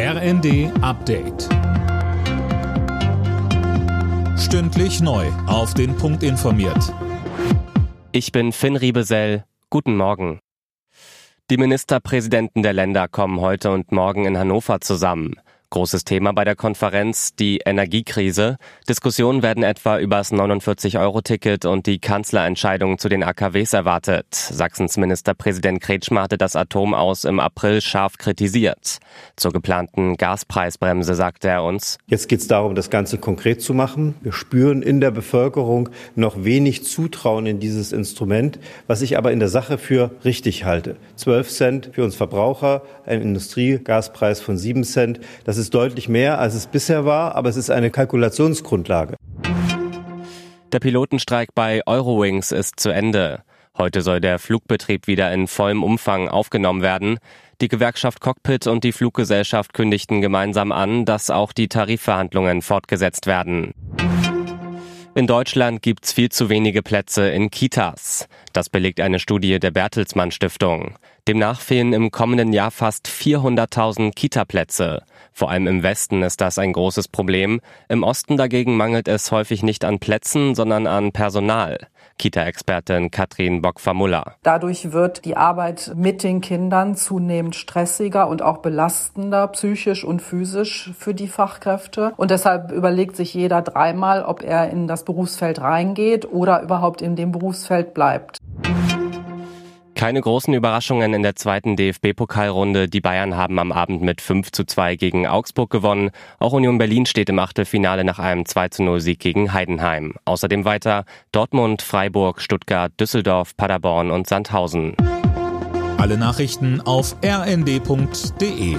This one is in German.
RND Update. Stündlich neu. Auf den Punkt informiert. Ich bin Finn Riebesell. Guten Morgen. Die Ministerpräsidenten der Länder kommen heute und morgen in Hannover zusammen. Großes Thema bei der Konferenz die Energiekrise. Diskussionen werden etwa über das 49-Euro-Ticket und die Kanzlerentscheidung zu den AKWs erwartet. Sachsens Ministerpräsident Kretschmer hatte das Atom aus im April scharf kritisiert. Zur geplanten Gaspreisbremse sagte er uns. Jetzt geht es darum, das Ganze konkret zu machen. Wir spüren in der Bevölkerung noch wenig Zutrauen in dieses Instrument, was ich aber in der Sache für richtig halte. 12 Cent für uns Verbraucher, ein Industriegaspreis von 7 Cent. Das ist deutlich mehr, als es bisher war, aber es ist eine Kalkulationsgrundlage. Der Pilotenstreik bei Eurowings ist zu Ende. Heute soll der Flugbetrieb wieder in vollem Umfang aufgenommen werden. Die Gewerkschaft Cockpit und die Fluggesellschaft kündigten gemeinsam an, dass auch die Tarifverhandlungen fortgesetzt werden. In Deutschland gibt's viel zu wenige Plätze in Kitas. Das belegt eine Studie der Bertelsmann Stiftung. Demnach fehlen im kommenden Jahr fast 400.000 Kita-Plätze. Vor allem im Westen ist das ein großes Problem. Im Osten dagegen mangelt es häufig nicht an Plätzen, sondern an Personal. Kita-Expertin Katrin Bock-Vermuller. Dadurch wird die Arbeit mit den Kindern zunehmend stressiger und auch belastender, psychisch und physisch für die Fachkräfte. Und deshalb überlegt sich jeder dreimal, ob er in das Berufsfeld reingeht oder überhaupt in dem Berufsfeld bleibt. Keine großen Überraschungen in der zweiten DFB-Pokalrunde. Die Bayern haben am Abend mit 5 zu 2 gegen Augsburg gewonnen. Auch Union Berlin steht im Achtelfinale nach einem 2 zu 0 Sieg gegen Heidenheim. Außerdem weiter Dortmund, Freiburg, Stuttgart, Düsseldorf, Paderborn und Sandhausen. Alle Nachrichten auf rnd.de